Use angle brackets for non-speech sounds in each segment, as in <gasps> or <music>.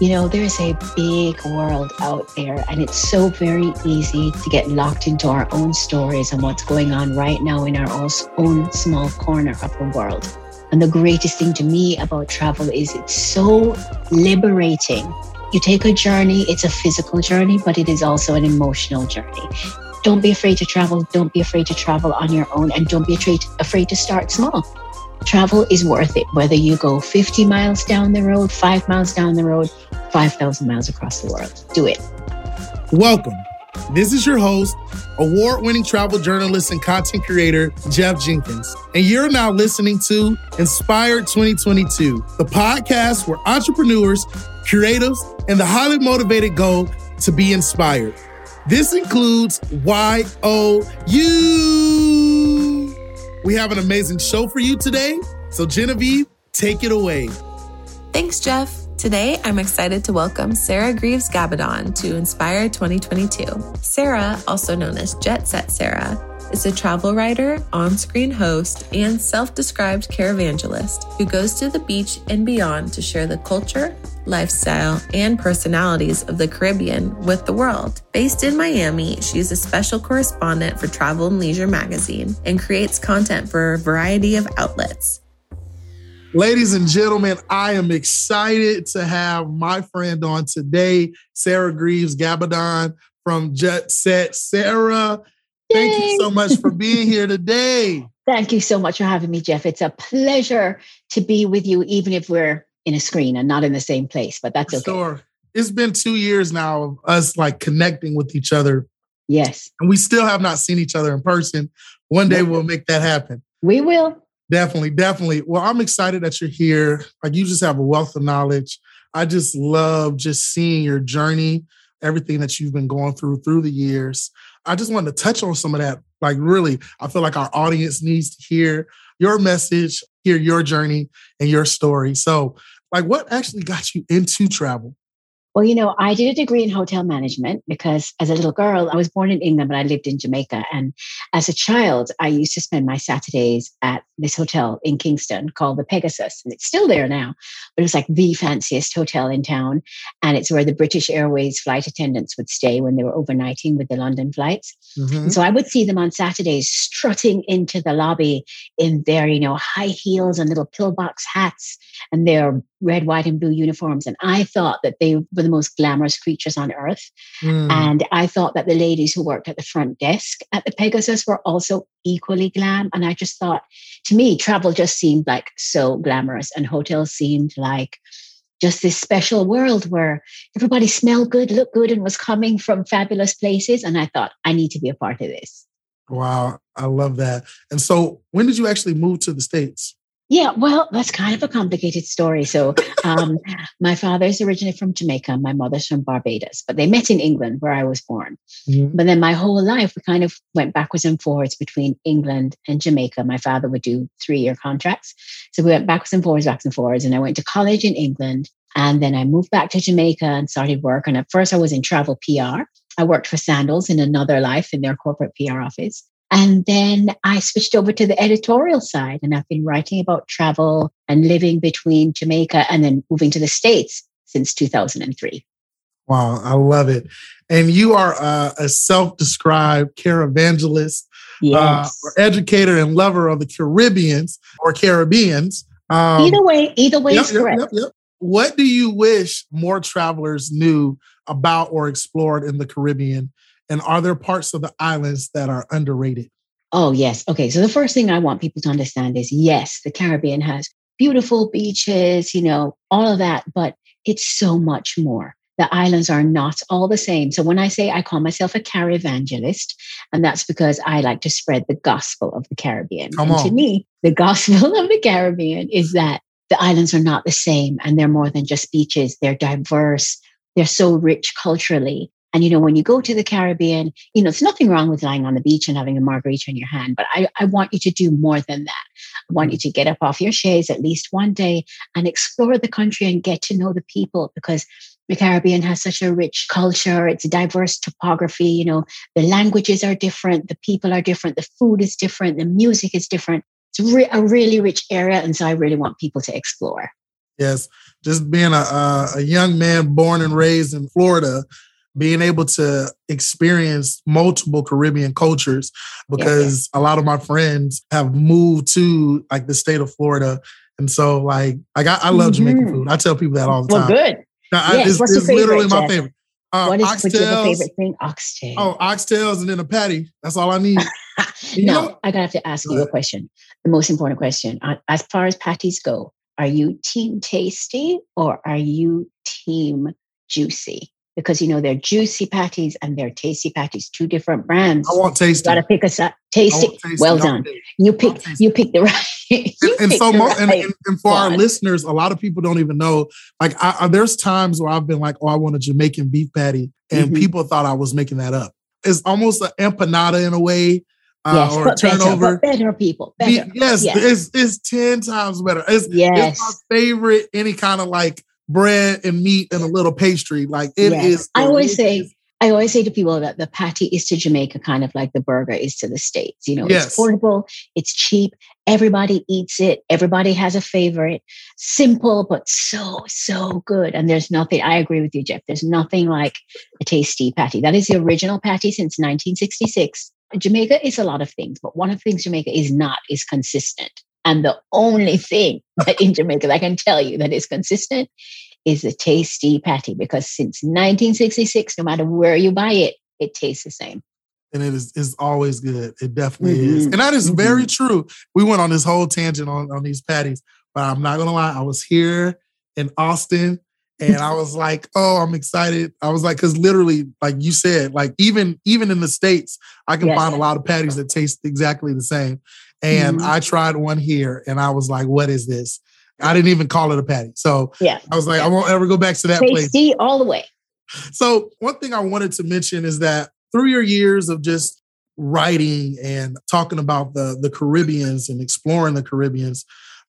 You know, there's a big world out there, and it's so very easy to get locked into our own stories and what's going on right now in our own small corner of the world. And the greatest thing to me about travel is it's so liberating. You take a journey, it's a physical journey, but it is also an emotional journey. Don't be afraid to travel. Don't be afraid to travel on your own, and don't be afraid, afraid to start small. Travel is worth it, whether you go 50 miles down the road, five miles down the road, 5,000 miles across the world. Do it. Welcome. This is your host, award winning travel journalist and content creator, Jeff Jenkins. And you're now listening to Inspired 2022, the podcast where entrepreneurs, creatives, and the highly motivated go to be inspired. This includes YOU. We have an amazing show for you today. So, Genevieve, take it away. Thanks, Jeff. Today, I'm excited to welcome Sarah Greaves Gabbadon to Inspire 2022. Sarah, also known as Jet Set Sarah, is a travel writer, on screen host, and self described caravangelist who goes to the beach and beyond to share the culture, lifestyle, and personalities of the Caribbean with the world. Based in Miami, she's a special correspondent for Travel and Leisure magazine and creates content for a variety of outlets. Ladies and gentlemen, I am excited to have my friend on today, Sarah Greaves Gabbadon from Jet Set. Sarah, Yay. thank you so much for being here today. <laughs> Thank you so much for having me, Jeff. It's a pleasure to be with you, even if we're in a screen and not in the same place, but that's okay. Sure. It's been two years now of us like connecting with each other. Yes. And we still have not seen each other in person. One day we'll make that happen. We will. Definitely, definitely. Well, I'm excited that you're here. Like you just have a wealth of knowledge. I just love just seeing your journey, everything that you've been going through through the years. I just wanted to touch on some of that. Like really, I feel like our audience needs to hear your message, hear your journey and your story. So, like what actually got you into travel? Well, you know, I did a degree in hotel management because as a little girl, I was born in England, but I lived in Jamaica. And as a child, I used to spend my Saturdays at this hotel in Kingston called the Pegasus. And it's still there now, but it was like the fanciest hotel in town. And it's where the British Airways flight attendants would stay when they were overnighting with the London flights. Mm-hmm. so I would see them on Saturdays strutting into the lobby in their, you know, high heels and little pillbox hats and their red, white, and blue uniforms. And I thought that they were the most glamorous creatures on earth. Mm. And I thought that the ladies who worked at the front desk at the Pegasus were also equally glam. And I just thought, to me, travel just seemed like so glamorous, and hotels seemed like just this special world where everybody smelled good, looked good, and was coming from fabulous places. And I thought, I need to be a part of this. Wow, I love that. And so, when did you actually move to the States? Yeah, well, that's kind of a complicated story. So, um, <laughs> my father's originally from Jamaica, my mother's from Barbados, but they met in England where I was born. Mm-hmm. But then my whole life, we kind of went backwards and forwards between England and Jamaica. My father would do three year contracts. So, we went backwards and forwards, backwards and forwards. And I went to college in England. And then I moved back to Jamaica and started work. And at first, I was in travel PR. I worked for Sandals in another life in their corporate PR office. And then I switched over to the editorial side and I've been writing about travel and living between Jamaica and then moving to the States since 2003. Wow, I love it. And you are uh, a self described caravangelist, uh, yes. uh, educator, and lover of the Caribbeans or Caribbeans. Um, either way, either way yep, is correct. Yep, yep, what do you wish more travelers knew about or explored in the Caribbean and are there parts of the islands that are underrated? Oh, yes. Okay. So the first thing I want people to understand is yes, the Caribbean has beautiful beaches, you know, all of that, but it's so much more. The islands are not all the same. So when I say I call myself a caravangelist, and that's because I like to spread the gospel of the Caribbean. Come and on. to me, the gospel of the Caribbean is that the islands are not the same and they're more than just beaches. They're diverse. They're so rich culturally. And, you know, when you go to the Caribbean, you know, there's nothing wrong with lying on the beach and having a margarita in your hand, but I, I want you to do more than that. I want you mm. to get up off your chaise at least one day and explore the country and get to know the people because the Caribbean has such a rich culture. It's a diverse topography. You know, the languages are different. The people are different. The food is different. The music is different. it's re- a really rich area. And so I really want people to explore. Yes. Just being a, a, a young man born and raised in Florida, being able to experience multiple Caribbean cultures because yeah, yeah. a lot of my friends have moved to like the state of Florida. And so like, like I, I love mm-hmm. Jamaican food. I tell people that all the time. Well, good. Now, yes, I, it's, it's favorite, literally my favorite. Uh, what is oxtails, your favorite thing? Oxtail. Oh, oxtails and then a patty. That's all I need. <laughs> now, I gotta have to ask you a question. The most important question. Uh, as far as patties go, are you team Tastee or are you team Juici? Because you know they're Juici patties and they're Tastee patties, two different brands. I want Tastee. You gotta pick a Tastee. Tastee. Well done. You pick you pick the <laughs> right. and, and so right and, and, and, for our listeners, a lot of people don't even know. Like I, there's times where I've been like, oh, I want a Jamaican beef patty, and mm-hmm. people thought I was making that up. It's almost an empanada in a way uh, yes, or turnover. Better, better people. Better. yes, yes, It's, it's 10 times better. It's, yes. it's my favorite, any kind of like bread and meat and a little pastry. Like it yes. is. I always say, I always say to people that the patty is to Jamaica kind of like the burger is to the States. You know, yes. it's portable, it's cheap, everybody eats it, everybody has a favorite. Simple, but so, so good. And there's nothing, I agree with you, Jeff. There's nothing like a Tastee patty. That is the original patty since 1966. Jamaica is a lot of things, but one of the things Jamaica is not is consistent. And the only thing that in Jamaica that I can tell you that is consistent is the Tastee patty because since 1966, no matter where you buy it, it tastes the same. And it is, is always good. It definitely mm-hmm. is. And that is mm-hmm. very true. We went on this whole tangent on, on these patties, but I'm not going to lie. I was here in Austin and I was like, oh, I'm excited. I was like, because literally, like you said, like even even in the states, I can find a lot of patties that taste exactly the same. And mm-hmm. I tried one here, and I was like, what is this? I didn't even call it a patty. So yeah, I was like. I won't ever go back to that Tasty place. See all the way. So one thing I wanted to mention is that through your years of just writing and talking about the the Caribbeans and exploring the Caribbeans,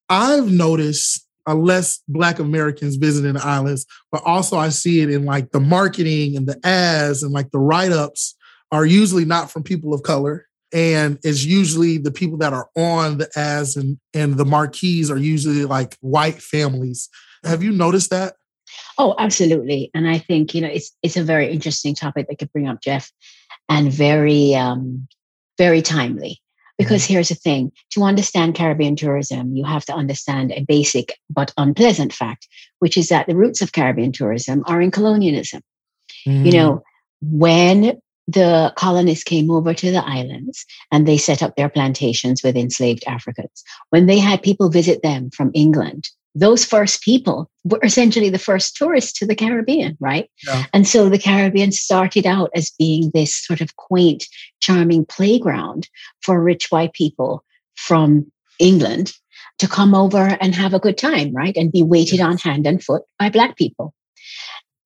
I've noticed a less Black Americans visiting the islands, but also I see it in like the marketing and the ads and like the write ups are usually not from people of color. And it's usually the people that are on the ads and, and the marquees are usually like white families. Have you noticed that? Oh, absolutely. And I think, you know, it's it's a very interesting topic that could bring up, Jeff, and very um very timely because mm-hmm. here's the thing to understand Caribbean tourism, you have to understand a basic but unpleasant fact, which is that the roots of Caribbean tourism are in colonialism. Mm. You know, when the colonists came over to the islands and they set up their plantations with enslaved Africans, when they had people visit them from England, those first people were essentially the first tourists to the Caribbean, right? Yeah. And so the Caribbean started out as being this sort of quaint, charming playground for rich white people from England to come over and have a good time, right? And be waited on hand and foot by Black people.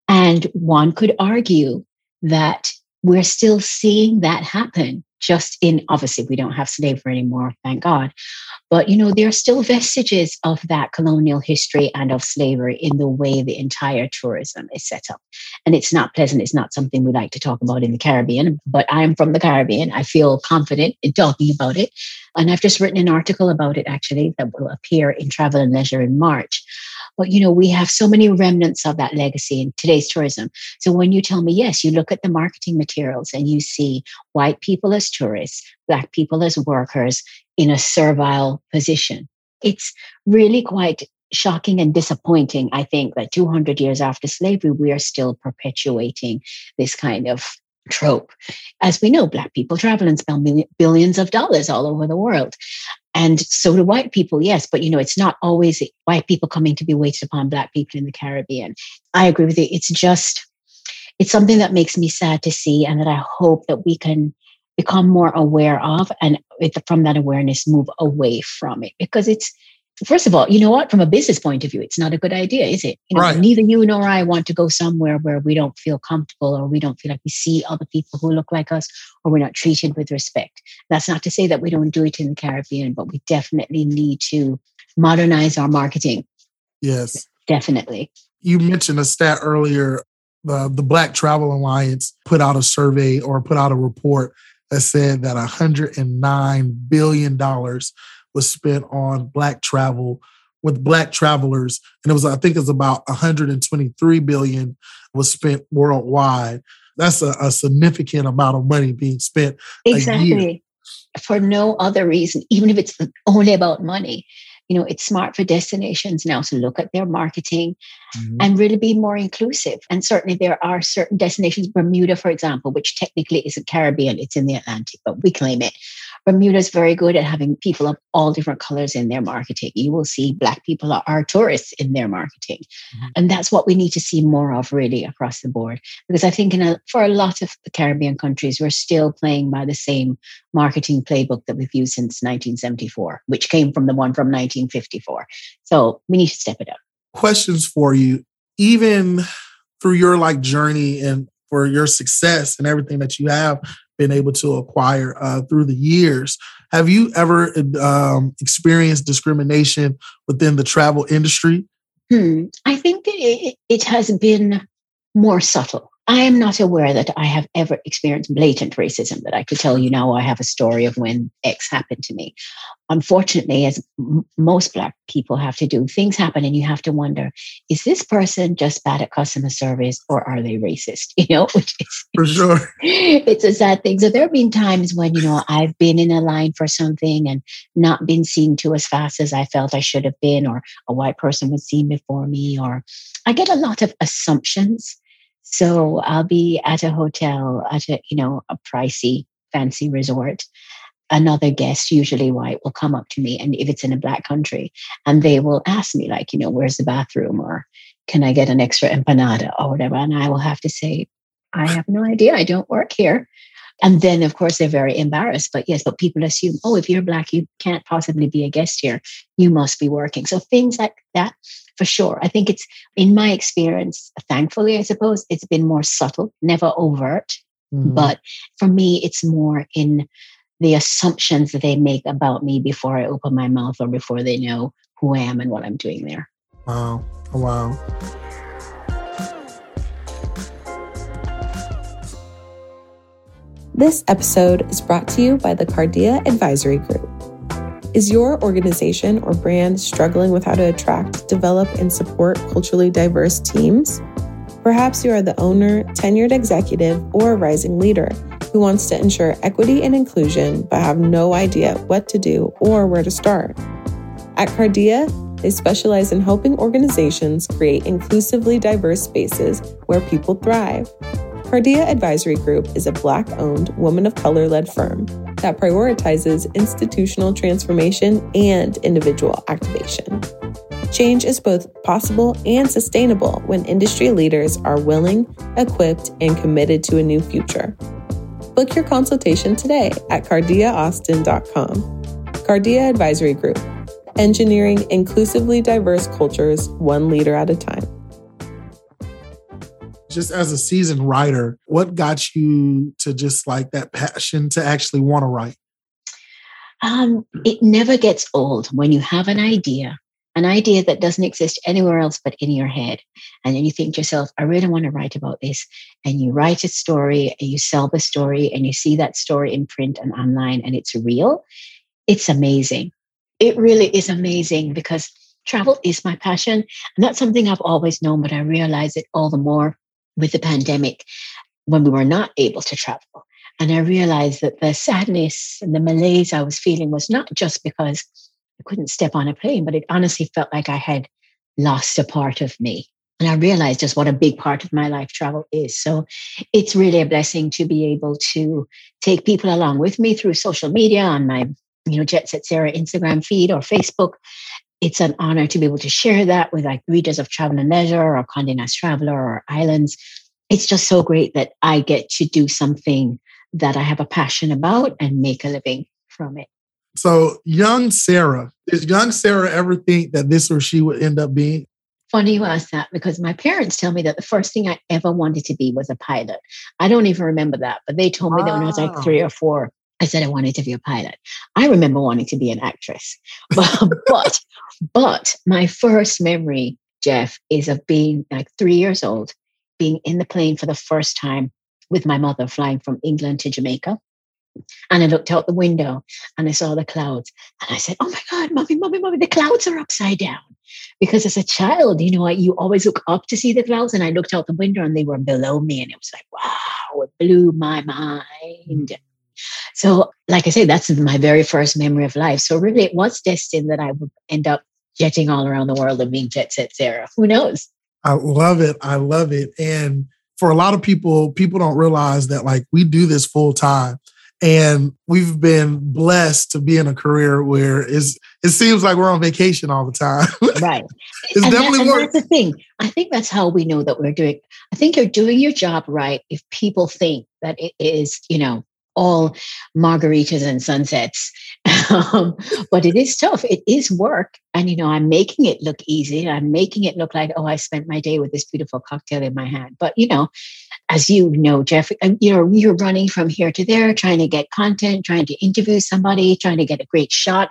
And one could argue that we're still seeing that happen just in obviously we don't have slavery anymore thank god. But you know there are still vestiges of that colonial history and of slavery in the way the entire tourism is set up. And it's not pleasant it's not something we like to talk about in the caribbean but i am from the caribbean. I feel confident in talking about it. And i've just written an article about it actually that will appear in travel and leisure in march but you know, we have so many remnants of that legacy in today's tourism. So when you tell me, yes, you look at the marketing materials and you see white people as tourists, black people as workers in a servile position. It's really quite shocking and disappointing, I think, that 200 years after slavery, we are still perpetuating this kind of trope. As we know, Black people travel and spend billions of dollars all over the world. And so do white people, yes, but you know, it's not always white people coming to be waited upon Black people in the Caribbean. I agree with you. It's just, it's something that makes me sad to see and that I hope that we can become more aware of and from that awareness move away from it because it's first of all, you know what? From a business point of view, it's not a good idea, is it? You know, right. neither you nor I want to go somewhere where we don't feel comfortable or we don't feel like we see other people who look like us or we're not treated with respect. That's not to say that we don't do it in the Caribbean, but we definitely need to modernize our marketing. Yes. Definitely. You mentioned a stat earlier. Uh, the Black Travel Alliance put out a survey or put out a report that said that $109 billion was spent on Black travel with Black travelers. And it was, I think it's about 123 billion was spent worldwide. That's a, a significant amount of money being spent. Exactly. For no other reason, even if it's only about money you know it's smart for destinations now to look at their marketing mm-hmm. and really be more inclusive and certainly there are certain destinations bermuda for example which technically isn't caribbean it's in the atlantic but we claim it Bermuda is very good at having people of all different colors in their marketing. You will see Black people are tourists in their marketing. Mm-hmm. And that's what we need to see more of really across the board. Because I think in a, for a lot of the Caribbean countries, we're still playing by the same marketing playbook that we've used since 1974, which came from the one from 1954. So we need to step it up. Questions for you. Even through your like journey and for your success and everything that you have been able to acquire uh, through the years. Have you ever um, experienced discrimination within the travel industry? Hmm. I think it, it has been more subtle. I am not aware that I have ever experienced blatant racism that I could tell you now I have a story of when X happened to me. Unfortunately, as m- most Black people have to do, things happen and you have to wonder is this person just bad at customer service or are they racist? <laughs> You know, which is, <laughs> for sure. It's a sad thing. So there have been times when, you know, I've been in a line for something and not been seen to as fast as I felt I should have been, or a white person was seen before me, or I get a lot of assumptions so I'll be at a hotel at a, you know, a pricey, fancy resort. Another guest, usually white, will come up to me. And if it's in a black country, and they will ask me, like, you know, where's the bathroom? Or can I get an extra empanada or whatever? And I will have to say, I have no idea. I don't work here. And then, of course, they're very embarrassed. But yes, but people assume, oh, if you're Black, you can't possibly be a guest here. You must be working. So things like that, for sure. I think it's, in my experience, thankfully, I suppose, it's been more subtle, never overt. Mm-hmm. But for me, it's more in the assumptions that they make about me before I open my mouth or before they know who I am and what I'm doing there. Wow. Wow. This episode is brought to you by the Cardia Advisory Group. Is your organization or brand struggling with how to attract, develop, and support culturally diverse teams? Perhaps you are the owner, tenured executive, or rising leader who wants to ensure equity and inclusion but have no idea what to do or where to start. At Cardia, they specialize in helping organizations create inclusively diverse spaces where people thrive. Cardia Advisory Group is a Black owned, woman of color led firm that prioritizes institutional transformation and individual activation. Change is both possible and sustainable when industry leaders are willing, equipped, and committed to a new future. Book your consultation today at cardiaaustin.com. Cardia Advisory Group, engineering inclusively diverse cultures one leader at a time just as a seasoned writer, what got you to just like that passion to actually want to write? Um, it never gets old when you have an idea, an idea that doesn't exist anywhere else but in your head. And then you think to yourself, I really want to write about this. And you write a story and you sell the story and you see that story in print and online and it's real. It's amazing. It really is amazing because travel is my passion. And that's something I've always known, but I realize it all the more with the pandemic when we were not able to travel. And I realized that the sadness and the malaise I was feeling was not just because I couldn't step on a plane, but it honestly felt like I had lost a part of me. And I realized just what a big part of my life travel is. So it's really a blessing to be able to take people along with me through social media on my, you know, Jet Set Sarah Instagram feed or Facebook. It's an honor to be able to share that with like readers of Travel and Leisure or Condé Nast Traveler or Islands it's just so great that I get to do something that I have a passion about and make a living from it. So, young Sarah, did young Sarah ever think that this or she would end up being? Funny you ask that because my parents tell me that the first thing I ever wanted to be was a pilot. I don't even remember that, but they told me that when I was like three or ah. four, I said I wanted to be a pilot. I remember wanting to be an actress, <laughs> but but but my first memory, Jeff, is of being like three years old being in the plane for the first time with my mother flying from England to Jamaica. And I looked out the window and I saw the clouds. And I said, Oh my God, mommy, mommy, mommy, the clouds are upside down. Because as a child, you know, you always look up to see the clouds. And I looked out the window and they were below me. And it was like, wow, it blew my mind. So, like I say, that's my very first memory of life. So, really, it was destined that I would end up jetting all around the world and being Jet Set Sarah. Who knows? I love it. I love it. And for a lot of people, people don't realize that like we do this full time. And we've been blessed to be in a career where it's, it seems like we're on vacation all the time. <laughs> Right. it's and definitely that, work. That's the thing. I think that's how we know that we're doing. I think you're doing your job right if people think that it is, you know, all margaritas and sunsets. <laughs> um, but it is tough. It is work. And, you know, I'm making it look easy. I'm making it look like, oh, I spent my day with this beautiful cocktail in my hand. But, you know, as you know, Jeff, um, you know, you're running from here to there, trying to get content, trying to interview somebody, trying to get a great shot.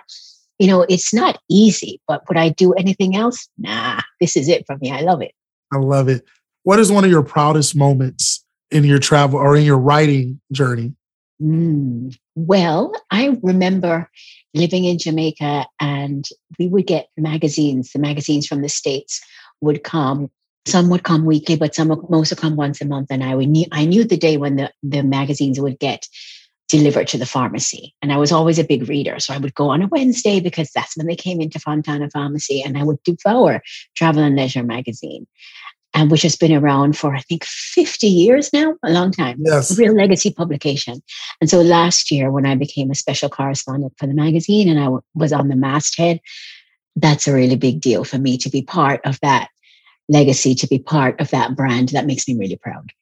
You know, it's not easy, but would I do anything else? Nah, this is it for me. I love it. I love it. What is one of your proudest moments in your travel or in your writing journey? Mm. Well, I remember living in Jamaica and we would get magazines. The magazines from the States would come. Some would come weekly, but some most would come once a month. And I knew I knew the day when the, the magazines would get delivered to the pharmacy. And I was always a big reader. So I would go on a Wednesday because that's when they came into Fontana Pharmacy and I would devour Travel and Leisure magazine and which has been around for I think 50 years now, a long time. Yes. A real legacy publication. And so last year, when I became a special correspondent for the magazine and I w- was on the masthead, that's a really big deal for me to be part of that legacy, to be part of that brand. That makes me really proud.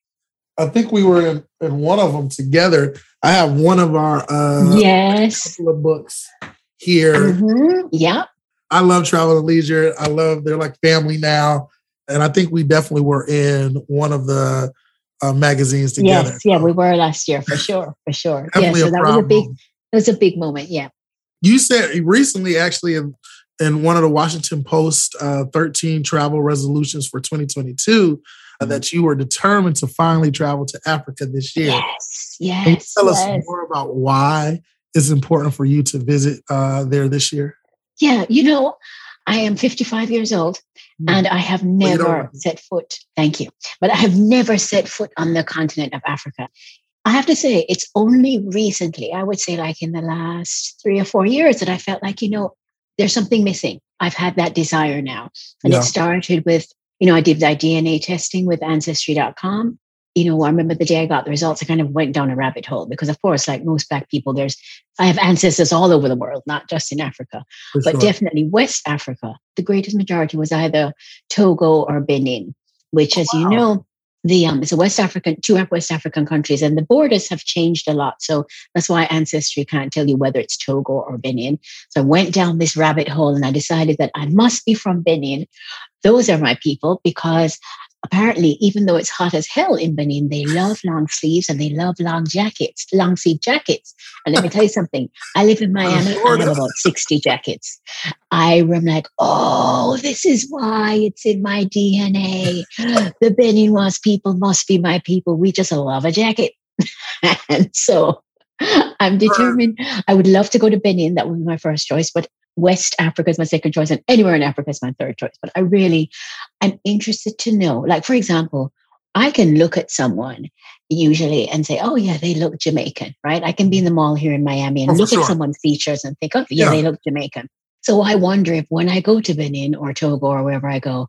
I think we were in, in one of them together. I have one of our uh, yes couple of books here. Mm-hmm. Yeah. I love travel and leisure. I love they're like family now and I think we definitely were in one of the uh, magazines together. Yes, yeah, we were last year for sure, for sure. Yeah, so that was a big, moment. that was a big moment. Yeah. You said recently, actually, in, in one of the Washington Post uh, 13 travel resolutions for 2022, uh, that you were determined to finally travel to Africa this year. Yes, yes. Can you tell yes. us more about why it's important for you to visit uh, there this year? Yeah, you know, I am 55 years old and I have Well, never set foot, thank you, but I have never set foot on the continent of Africa. I have to say, it's only recently, I would say like in the last three or four years, that I felt like, you know, there's something missing. I've had that desire now. And Yeah. it started with, you know, I did that DNA testing with ancestry.com. You know, I remember the day I got the results, I kind of went down a rabbit hole because, of course, like most Black people, there's, I have ancestors all over the world, not just in Africa For but sure. definitely West Africa. The greatest majority was either Togo or Benin, which, as you Wow. know, the um, it's a West African, two West African countries, and the borders have changed a lot. So that's why Ancestry can't tell you whether it's Togo or Benin. So I went down this rabbit hole and I decided that I must be from Benin. Those are my people because apparently, even though it's hot as hell in Benin, they love long sleeves and they love long jackets, long sleeve jackets. And let me tell you something. I live in Miami. I have about 60 jackets. I am like, oh, this is why it's in my DNA. <gasps> The Beninois people must be my people. We just love a jacket. <laughs> and so I'm determined. I would love to go to Benin. That would be my first choice, but West Africa is my second choice, and anywhere in Africa is my third choice. But I really, I'm interested to know. Like, for example, I can look at someone usually and say, "Oh, yeah, they look Jamaican," right? I can be in the mall here in Miami and Oh, look sure. at someone's features and think, "Oh, yeah, Yeah. they look Jamaican." So I wonder if when I go to Benin or Togo or wherever I go,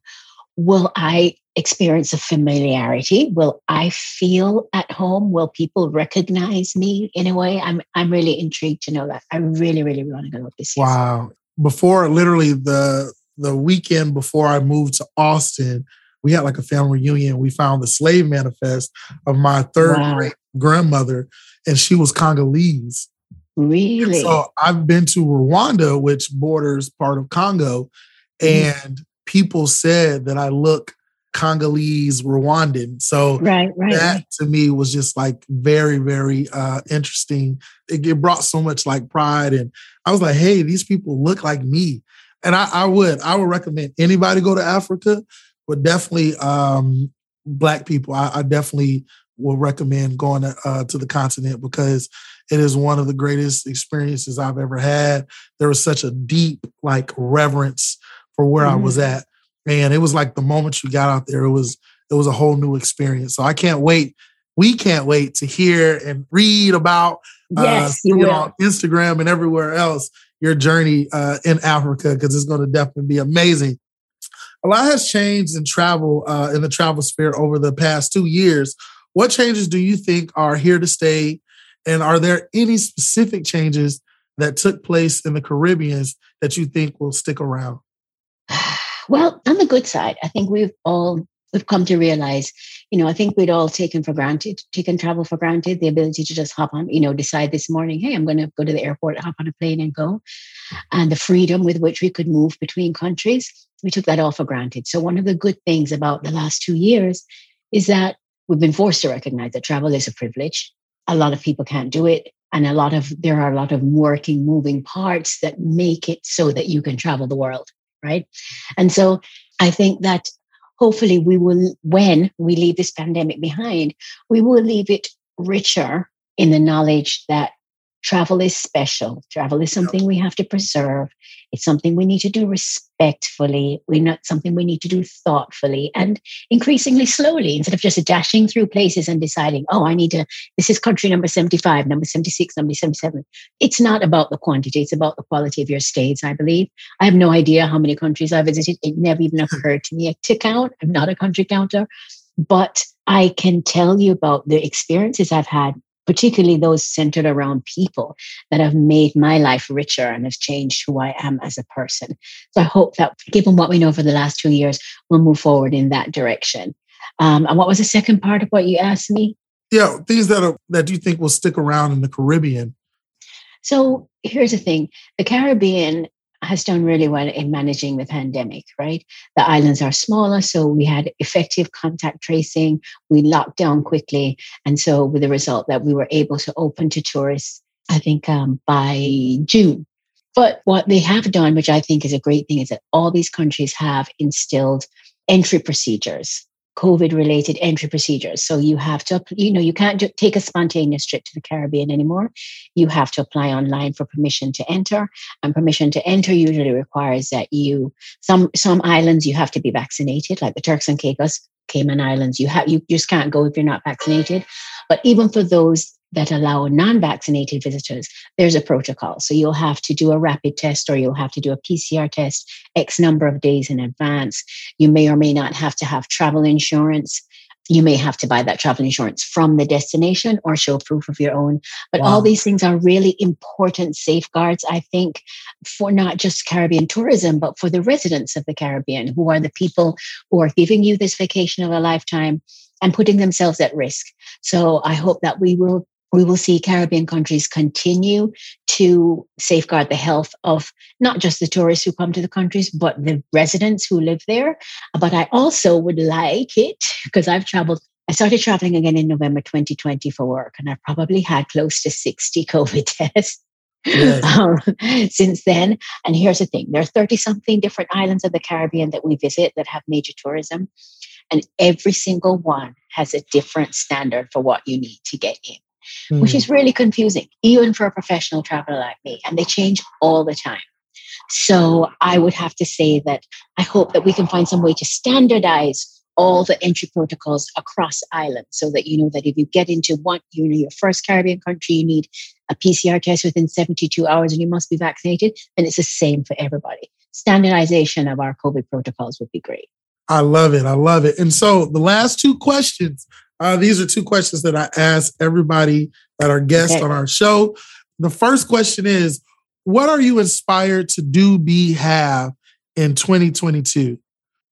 will I experience a familiarity? Will I feel at home? Will people recognize me in a way? I'm I'm really intrigued to know that. I really, really want to go this year. Wow. Before literally the the weekend before I moved to Austin, we had like a family reunion. We found the slave manifest of my third Wow. great grandmother, and she was Congolese. And Really? So I've been to Rwanda, which borders part of Congo, Mhm. and people said that I look Congolese Rwandan. So right, right. that to me was just like very very uh interesting it, it brought so much like pride and i was like hey these people look like me and i, I would i would recommend anybody go to africa but definitely um black people i, I definitely will recommend going to, uh, to the continent because It is one of the greatest experiences I've ever had. There was such a deep, like, reverence for where mm-hmm. I was mm-hmm. at. And it was like the moment you got out there, it was it was a whole new experience. So I can't wait. We can't wait to hear and read about uh, yes, uh, on Instagram and everywhere else your journey uh, in Africa because it's going to definitely be amazing. A lot has changed in travel uh, in the travel sphere over the past two years. What changes do you think are here to stay? And are there any specific changes that took place in the Caribbean that you think will stick around? Well, on the good side, I think we've all we've come to realize, you know, I think we'd all taken for granted, taken travel for granted, the ability to just hop on, you know, decide this morning, hey, I'm going to go to the airport, hop on a plane and go. And the freedom with which we could move between countries, we took that all for granted. So, one of the good things about the last two years is that we've been forced to recognize that travel is a privilege. A lot of people can't do it. And a lot of, there are a lot of working, moving parts that make it so that you can travel the world right? And so I think that hopefully we will, when we leave this pandemic behind, we will leave it richer in the knowledge that travel is special. Travel is something we have to preserve. It's something we need to do respectfully. We're not something we need to do thoughtfully and increasingly slowly instead of just dashing through places and deciding, oh, I need to, this is country number 75, number 76, number 77. It's not about the quantity, it's about the quality of your stays, I believe. I have no idea how many countries I visited. It never even hmm. occurred to me to count. I'm not a country counter, but I can tell you about the experiences I've had particularly those centered around people that have made my life richer and have changed who I am as a person. So I hope that given what we know for the last two years, we'll move forward in that direction. Um, and what was the second part of what you asked me? Yeah, things that are that you think will stick around in the Caribbean. So here's the thing: the Caribbean has done really well in managing the pandemic, right? The islands are smaller, so we had effective contact tracing. We locked down quickly. And so, with the result that we were able to open to tourists, I think um, by June. But what they have done, which I think is a great thing, is that all these countries have instilled entry procedures COVID related entry procedures. So you have to, you know, you can't take a spontaneous trip to the Caribbean anymore. You have to apply online for permission to enter. And permission to enter usually requires that you, some, some islands you have to be vaccinated, like the Turks and Caicos, Cayman Islands. You have, you just can't go if you're not vaccinated. But even for those that allow non vaccinated visitors, there's a protocol. So you'll have to do a rapid test or you'll have to do a PCR test X number of days in advance. You may or may not have to have travel insurance. You may have to buy that travel insurance from the destination or show proof of your own. But wow. all these things are really important safeguards, I think, for not just Caribbean tourism, but for the residents of the Caribbean, who are the people who are giving you this vacation of a lifetime and putting themselves at risk. So I hope that we will we will see Caribbean countries continue to safeguard the health of not just the tourists who come to the countries, but the residents who live there. But I also would like it because I've traveled. I started traveling again in November 2020 for work, and I've probably had close to 60 <laughs> COVID tests. Yes. Um, since then. And here's the thing there are 30 something different islands of the Caribbean that we visit that have major tourism. And every single one has a different standard for what you need to get in mm. which is hmm. really confusing, even for a professional traveler like me. And they change all the time. So I would have to say that I hope that we can find some way to standardize all the entry protocols across islands so that you know that if you get into one, you know, your first Caribbean country, you need a PCR test within 72 hours and you must be vaccinated, And it's the same for everybody. Standardization of our COVID protocols would be great. I love it. I love it. And so the last two questions uh, these are two questions that I ask everybody that are guests okay. on our show. The first question is What are you inspired to do, be, have in 2022?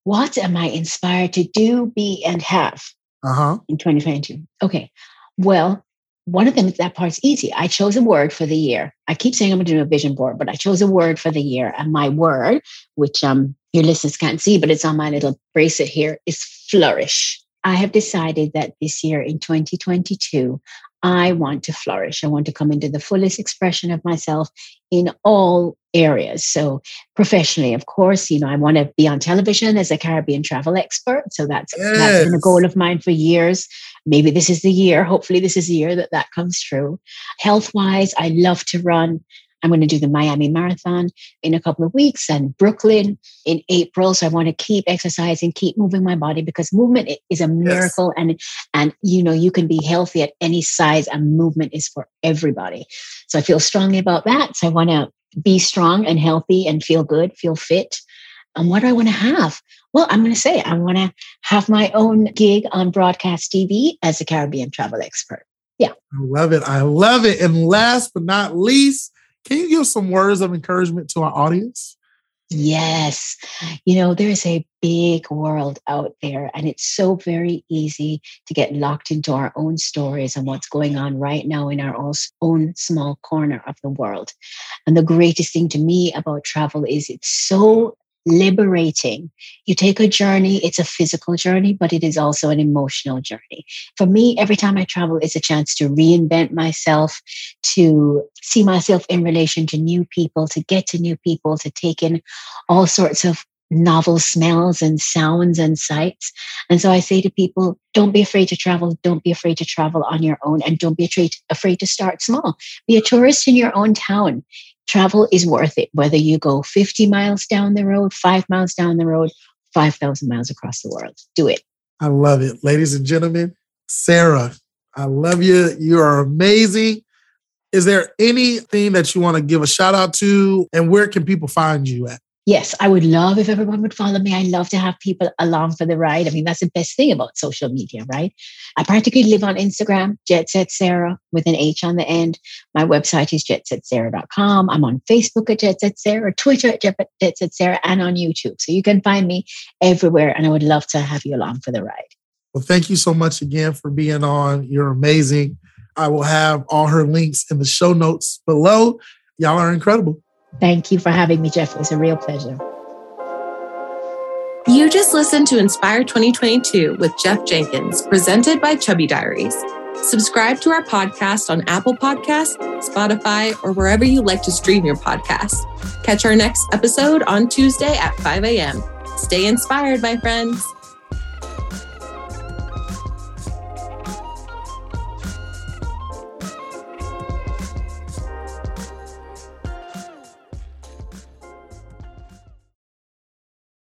What am I inspired to do, be, and have uh-huh. in 2022? Okay. Well, one of them, that part's easy. I chose a word for the year. I keep saying I'm going to do a vision board, but I chose a word for the year. And my word, which um, your listeners can't see, but it's on my little bracelet here, is flourish. I have decided that this year in 2022, I want to flourish. I want to come into the fullest expression of myself in all areas. So professionally, of course, you know, I want to be on television as a Caribbean travel expert. So that's yes. that's been a goal of mine for years. Maybe this is the year. Hopefully, this is the year that that comes true. Health wise, I love to run. I'm going to do the Miami Marathon in a couple of weeks and Brooklyn in April. So I want to keep exercising, keep moving my body because movement is a miracle. Yes. And, and, you know, you can be healthy at any size and movement is for everybody. So I feel strongly about that. So I want to be strong and healthy and feel good, feel fit. And what do I want to have? Well, I'm going to say I want to have my own gig on broadcast TV as a Caribbean travel expert. Yeah. I love it. I love it. And last but not least, can you give some words of encouragement to our audience? Yes. You know, there's a big world out there, and it's so very easy to get locked into our own stories and what's going on right now in our own small corner of the world. And the greatest thing to me about travel is it's so liberating. You take a journey, it's a physical journey, but it is also an emotional journey. For me, every time I travel, it's a chance to reinvent myself, to see myself in relation to new people, to get to new people, to take in all sorts of novel smells and sounds and sights. And so I say to people, don't be afraid to travel. Don't be afraid to travel on your own and don't be afraid, afraid to start small. Be a tourist in your own town travel is worth it, whether you go 50 miles down the road, five miles down the road, 5,000 miles across the world. Do it. I love it. Ladies and gentlemen, Sarah, I love you. You are amazing. Is there anything that you want to give a shout out to? And where can people find you at? Yes, I would love if everyone would follow me. I love to have people along for the ride. I mean, that's the best thing about social media, right? I practically live on Instagram, Jet Set Sarah with an H on the end. My website is jetsetsarah.com. I'm on Facebook at Jet Set Sarah, Twitter at Jet Set Sarah, and on YouTube. So you can find me everywhere. And I would love to have you along for the ride. Well, thank you so much again for being on. You're amazing. I will have all her links in the show notes below. Y'all are incredible. Thank you for having me, Jeff. It was a real pleasure. You just listened to Inspire 2022 with Jeff Jenkins, presented by Chubby Diaries. Subscribe to our podcast on Apple Podcasts, Spotify, or wherever you like to stream your podcast. Catch our next episode on Tuesday at 5 a.m. Stay inspired, my friends.